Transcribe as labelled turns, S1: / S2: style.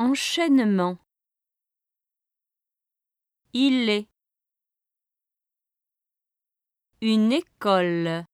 S1: Enchaînement. Il est. Une école.